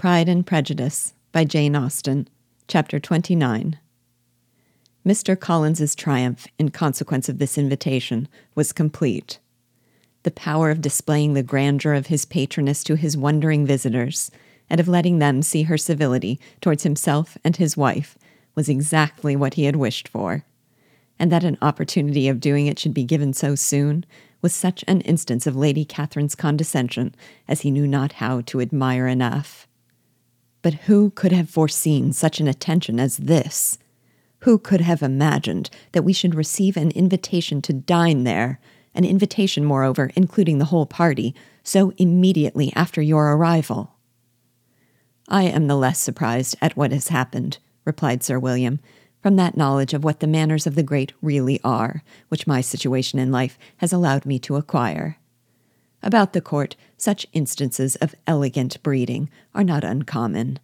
Pride and Prejudice by Jane Austen, Chapter 29. Mr. Collins's triumph in consequence of this invitation was complete. The power of displaying the grandeur of his patroness to his wondering visitors, and of letting them see her civility towards himself and his wife, was exactly what he had wished for. And that an opportunity of doing it should be given so soon was such an instance of Lady Catherine's condescension as he knew not how to admire enough. But who could have foreseen such an attention as this? Who could have imagined that we should receive an invitation to dine there, an invitation, moreover, including the whole party, so immediately after your arrival? I am the less surprised at what has happened, replied Sir William, from that knowledge of what the manners of the great really are, which my situation in life has allowed me to acquire. About the court, such instances of elegant breeding are not uncommon.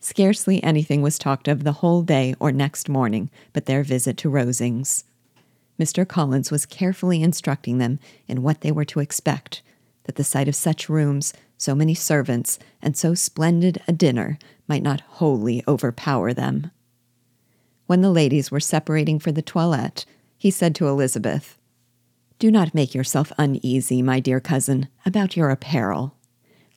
Scarcely anything was talked of the whole day or next morning but their visit to Rosings. Mr. Collins was carefully instructing them in what they were to expect, that the sight of such rooms, so many servants, and so splendid a dinner might not wholly overpower them. When the ladies were separating for the toilette, he said to Elizabeth, Do not make yourself uneasy, my dear cousin, about your apparel.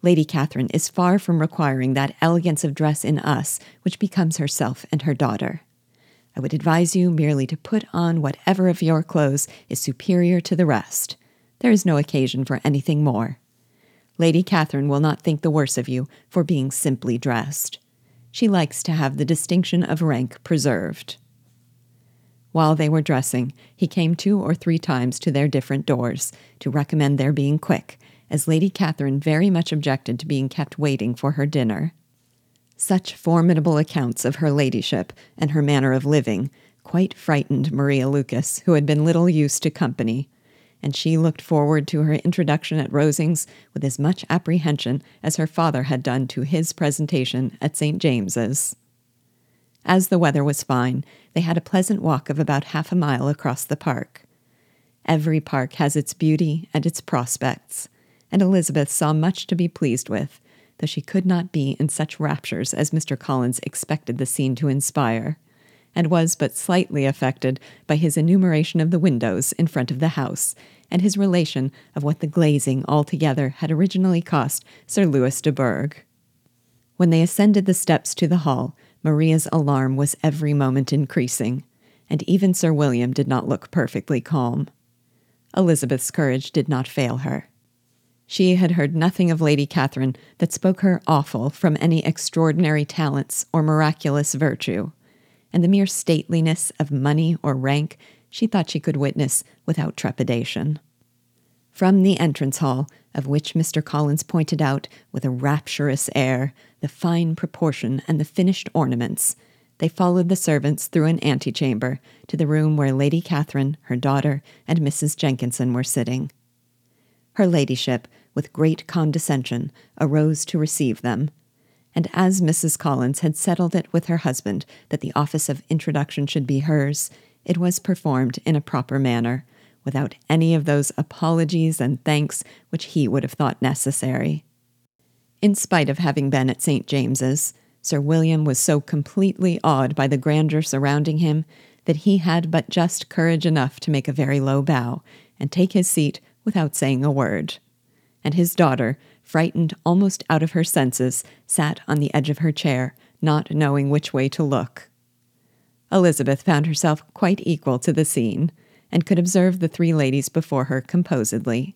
Lady Catherine is far from requiring that elegance of dress in us which becomes herself and her daughter. I would advise you merely to put on whatever of your clothes is superior to the rest. There is no occasion for anything more. Lady Catherine will not think the worse of you for being simply dressed she likes to have the distinction of rank preserved. While they were dressing, he came two or three times to their different doors to recommend their being quick, as Lady Catherine very much objected to being kept waiting for her dinner. Such formidable accounts of her ladyship and her manner of living quite frightened Maria Lucas, who had been little used to company, and she looked forward to her introduction at Rosings with as much apprehension as her father had done to his presentation at St. James's. As the weather was fine, they had a pleasant walk of about half a mile across the park. Every park has its beauty and its prospects, and Elizabeth saw much to be pleased with, though she could not be in such raptures as Mr. Collins expected the scene to inspire and was but slightly affected by his enumeration of the windows in front of the house and his relation of what the glazing altogether had originally cost Sir Louis de Bourgh. When they ascended the steps to the hall, Maria's alarm was every moment increasing, and even Sir William did not look perfectly calm. Elizabeth's courage did not fail her. She had heard nothing of Lady Catherine that spoke her awful from any extraordinary talents or miraculous virtue and the mere stateliness of money or rank she thought she could witness without trepidation. From the entrance hall, of which Mr. Collins pointed out with a rapturous air the fine proportion and the finished ornaments, they followed the servants through an antechamber to the room where Lady Catherine, her daughter, and Mrs. Jenkinson were sitting. Her ladyship, with great condescension, arose to receive them, and as Mrs. Collins had settled it with her husband that the office of introduction should be hers, it was performed in a proper manner, without any of those apologies and thanks which he would have thought necessary. In spite of having been at St. James's, Sir William was so completely awed by the grandeur surrounding him that he had but just courage enough to make a very low bow and take his seat without saying a word. And his daughter, frightened almost out of her senses, sat on the edge of her chair, not knowing which way to look. Elizabeth found herself quite equal to the scene, and could observe the three ladies before her composedly.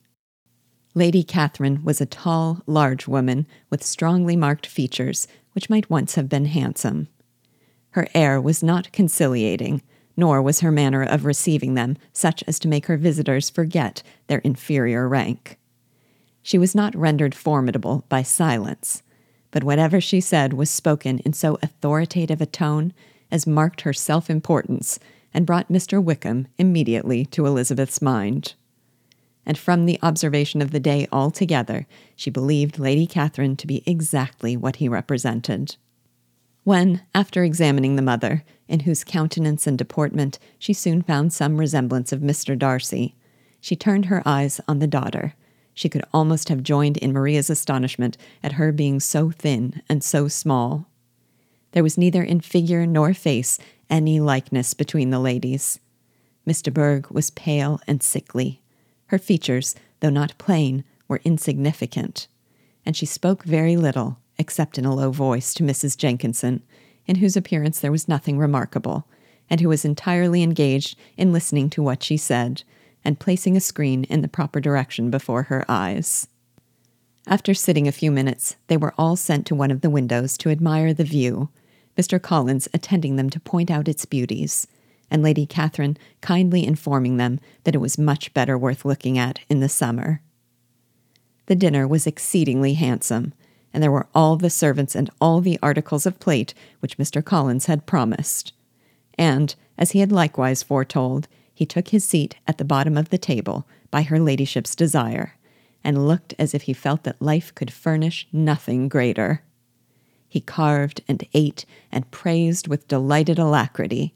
Lady Catherine was a tall, large woman with strongly marked features which might once have been handsome. Her air was not conciliating, nor was her manner of receiving them such as to make her visitors forget their inferior rank. She was not rendered formidable by silence, but whatever she said was spoken in so authoritative a tone as marked her self importance and brought Mr. Wickham immediately to Elizabeth's mind. And from the observation of the day altogether, she believed Lady Catherine to be exactly what he represented. When, after examining the mother, in whose countenance and deportment she soon found some resemblance of Mr. Darcy, she turned her eyes on the daughter She could almost have joined in Maria's astonishment at her being so thin and so small. There was neither in figure nor face any likeness between the ladies. De Bourgh was pale and sickly. Her features, though not plain, were insignificant, and she spoke very little, except in a low voice, to Mrs. Jenkinson, in whose appearance there was nothing remarkable, and who was entirely engaged in listening to what she said, and placing a screen in the proper direction before her eyes. After sitting a few minutes, they were all sent to one of the windows to admire the view, Mr. Collins attending them to point out its beauties, and Lady Catherine kindly informing them that it was much better worth looking at in the summer. The dinner was exceedingly handsome, and there were all the servants and all the articles of plate which Mr. Collins had promised. And, as he had likewise foretold, he took his seat at the bottom of the table by her ladyship's desire, and looked as if he felt that life could furnish nothing greater. He carved and ate and praised with delighted alacrity,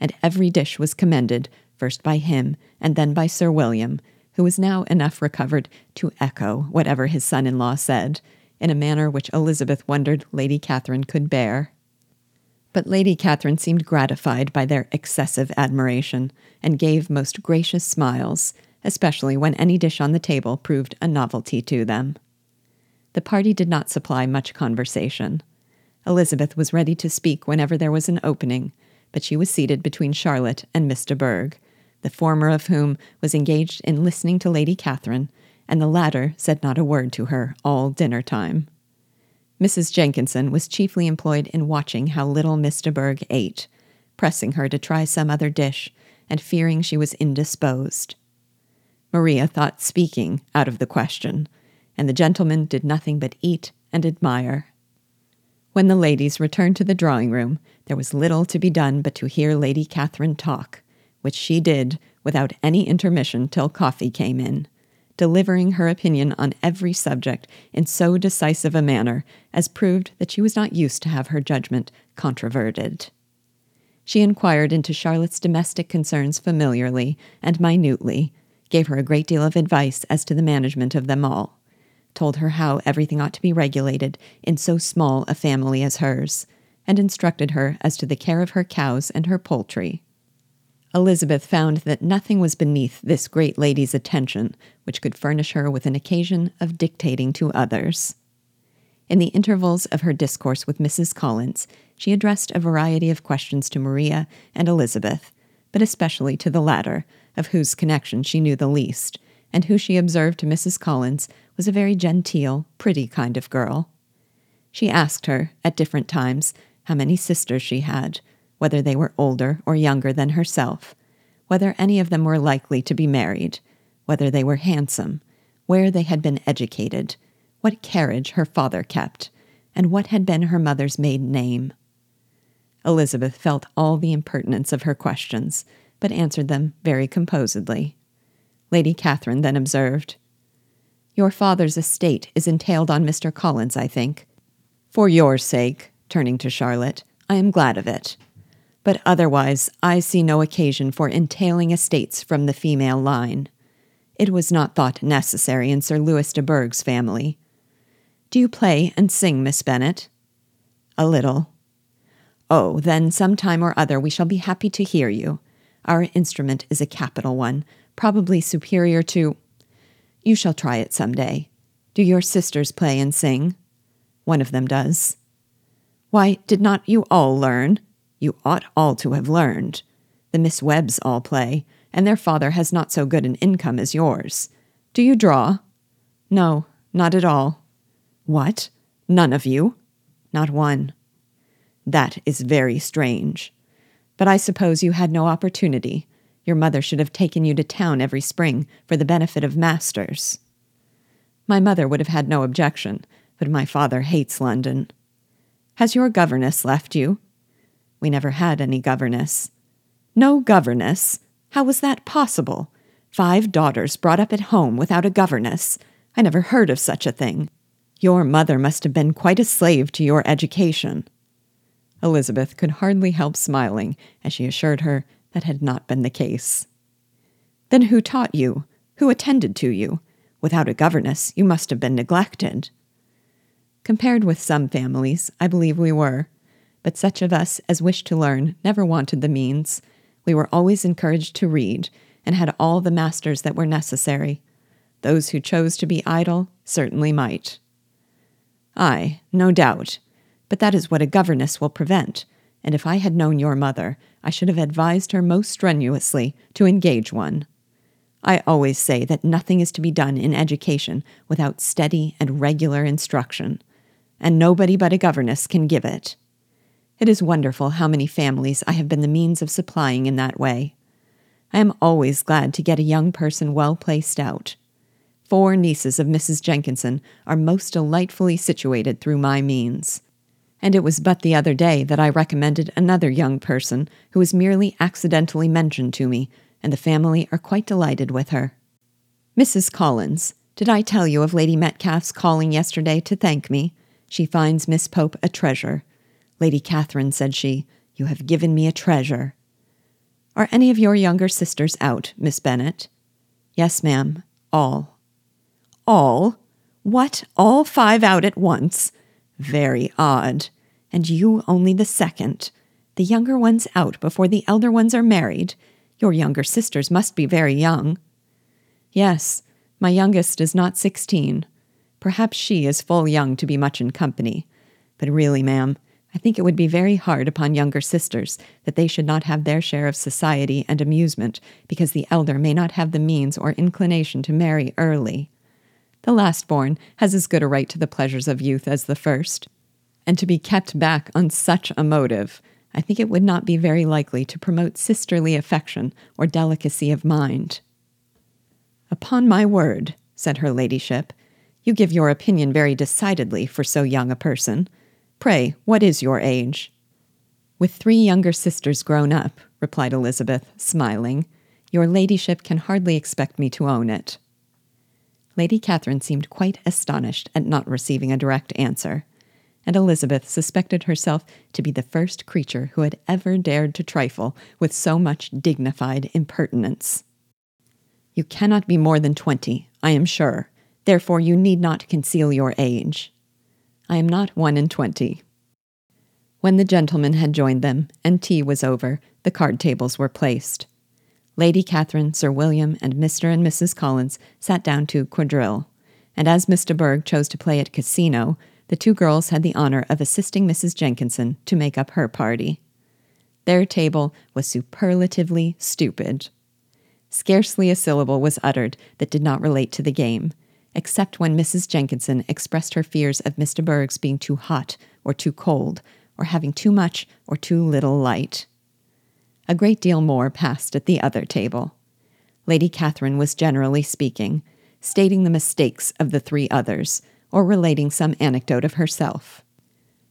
and every dish was commended, first by him and then by Sir William, who was now enough recovered to echo whatever his son in law said, in a manner which Elizabeth wondered Lady Catherine could bear. But Lady Catherine seemed gratified by their excessive admiration, and gave most gracious smiles, especially when any dish on the table proved a novelty to them. The party did not supply much conversation. Elizabeth was ready to speak whenever there was an opening, but she was seated between Charlotte and de Bourgh, the former of whom was engaged in listening to Lady Catherine, and the latter said not a word to her all dinner time. Mrs. Jenkinson was chiefly employed in watching how little Miss de Bourgh ate, pressing her to try some other dish, and fearing she was indisposed. Maria thought speaking out of the question, and the gentlemen did nothing but eat and admire. When the ladies returned to the drawing room, there was little to be done but to hear Lady Catherine talk, which she did without any intermission till coffee came in, delivering her opinion on every subject in so decisive a manner as proved that she was not used to have her judgment controverted. She inquired into Charlotte's domestic concerns familiarly and minutely, gave her a great deal of advice as to the management of them all, told her how everything ought to be regulated in so small a family as hers, and instructed her as to the care of her cows and her poultry. Elizabeth found that nothing was beneath this great lady's attention which could furnish her with an occasion of dictating to others. In the intervals of her discourse with Mrs. Collins, she addressed a variety of questions to Maria and Elizabeth, but especially to the latter, of whose connection she knew the least, and who she observed to Mrs. Collins was a very genteel, pretty kind of girl. She asked her, at different times, how many sisters she had, whether they were older or younger than herself, whether any of them were likely to be married, whether they were handsome, where they had been educated, what carriage her father kept, and what had been her mother's maiden name. Elizabeth felt all the impertinence of her questions, but answered them very composedly. Lady Catherine then observed, your father's estate is entailed on Mr. Collins, I think. For your sake, turning to Charlotte, I am glad of it. But otherwise, I see no occasion for entailing estates from the female line. It was not thought necessary in Sir Louis de Bourgh's family. Do you play and sing, Miss Bennet? A little. Oh, then some time or other we shall be happy to hear you. Our instrument is a capital one, probably superior to you shall try it some day. Do your sisters play and sing? One of them does. Why, did not you all learn? You ought all to have learned. The Miss Webbs all play, and their father has not so good an income as yours. Do you draw? No, not at all. What? None of you? Not one. That is very strange. But I suppose you had no opportunity. Your mother should have taken you to town every spring for the benefit of masters. My mother would have had no objection, but my father hates London. Has your governess left you? We never had any governess. No governess? How was that possible? Five daughters brought up at home without a governess. I never heard of such a thing. Your mother must have been quite a slave to your education. Elizabeth could hardly help smiling as she assured her that had not been the case. Then who taught you? Who attended to you? Without a governess, you must have been neglected. Compared with some families, I believe we were, but such of us as wished to learn never wanted the means. We were always encouraged to read, and had all the masters that were necessary. Those who chose to be idle certainly might. Ay, no doubt, but that is what a governess will prevent, and if I had known your mother, I should have advised her most strenuously to engage one. I always say that nothing is to be done in education without steady and regular instruction, and nobody but a governess can give it. It is wonderful how many families I have been the means of supplying in that way. I am always glad to get a young person well placed out. Four nieces of Mrs. Jenkinson are most delightfully situated through my means. And it was but the other day that I recommended another young person who was merely accidentally mentioned to me, and the family are quite delighted with her. Mrs. Collins, did I tell you of Lady Metcalfe's calling yesterday to thank me? She finds Miss Pope a treasure. Lady Catherine, said she, you have given me a treasure. Are any of your younger sisters out, Miss Bennet? Yes, ma'am, all. All? What, all five out at once? Very odd. And you only the second. The younger ones out before the elder ones are married. Your younger sisters must be very young. Yes, my youngest is not sixteen. Perhaps she is full young to be much in company. But really, ma'am, I think it would be very hard upon younger sisters that they should not have their share of society and amusement because the elder may not have the means or inclination to marry early. The last born has as good a right to the pleasures of youth as the first, and to be kept back on such a motive, I think it would not be very likely to promote sisterly affection or delicacy of mind. Upon my word, said her ladyship, you give your opinion very decidedly for so young a person. Pray, what is your age? With three younger sisters grown up, replied Elizabeth, smiling, your ladyship can hardly expect me to own it. Lady Catherine seemed quite astonished at not receiving a direct answer, and Elizabeth suspected herself to be the first creature who had ever dared to trifle with so much dignified impertinence. You cannot be more than twenty, I am sure, therefore you need not conceal your age. I am not one and twenty. When the gentlemen had joined them and tea was over, the card tables were placed. Lady Catherine, Sir William, and Mr. and Mrs. Collins sat down to quadrille, and as de Bourgh chose to play at casino, the two girls had the honor of assisting Mrs. Jenkinson to make up her party. Their table was superlatively stupid. Scarcely a syllable was uttered that did not relate to the game, except when Mrs. Jenkinson expressed her fears of Mr. Bourgh's being too hot or too cold, or having too much or too little light. A great deal more passed at the other table. Lady Catherine was generally speaking, stating the mistakes of the three others, or relating some anecdote of herself.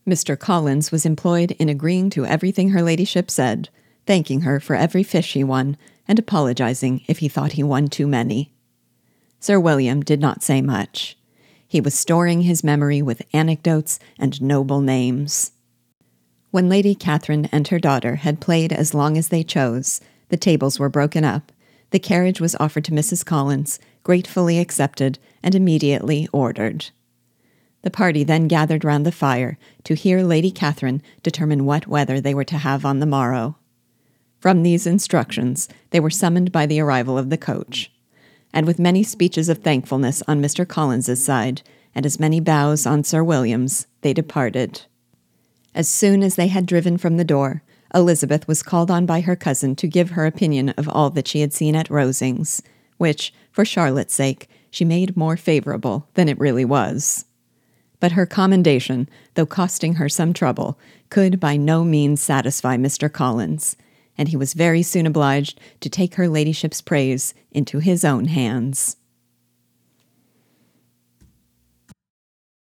Mr. Collins was employed in agreeing to everything her ladyship said, thanking her for every fish he won, and apologizing if he thought he won too many. Sir William did not say much. He was storing his memory with anecdotes and noble names. When Lady Catherine and her daughter had played as long as they chose, the tables were broken up. The carriage was offered to Mrs. Collins, gratefully accepted, and immediately ordered. The party then gathered round the fire to hear Lady Catherine determine what weather they were to have on the morrow. From these instructions, they were summoned by the arrival of the coach and with many speeches of thankfulness on Mr. Collins's side, and as many bows on Sir William's, they departed. As soon as they had driven from the door, Elizabeth was called on by her cousin to give her opinion of all that she had seen at Rosings, which, for Charlotte's sake, she made more favorable than it really was. But her commendation, though costing her some trouble, could by no means satisfy Mr. Collins, and he was very soon obliged to take her ladyship's praise into his own hands.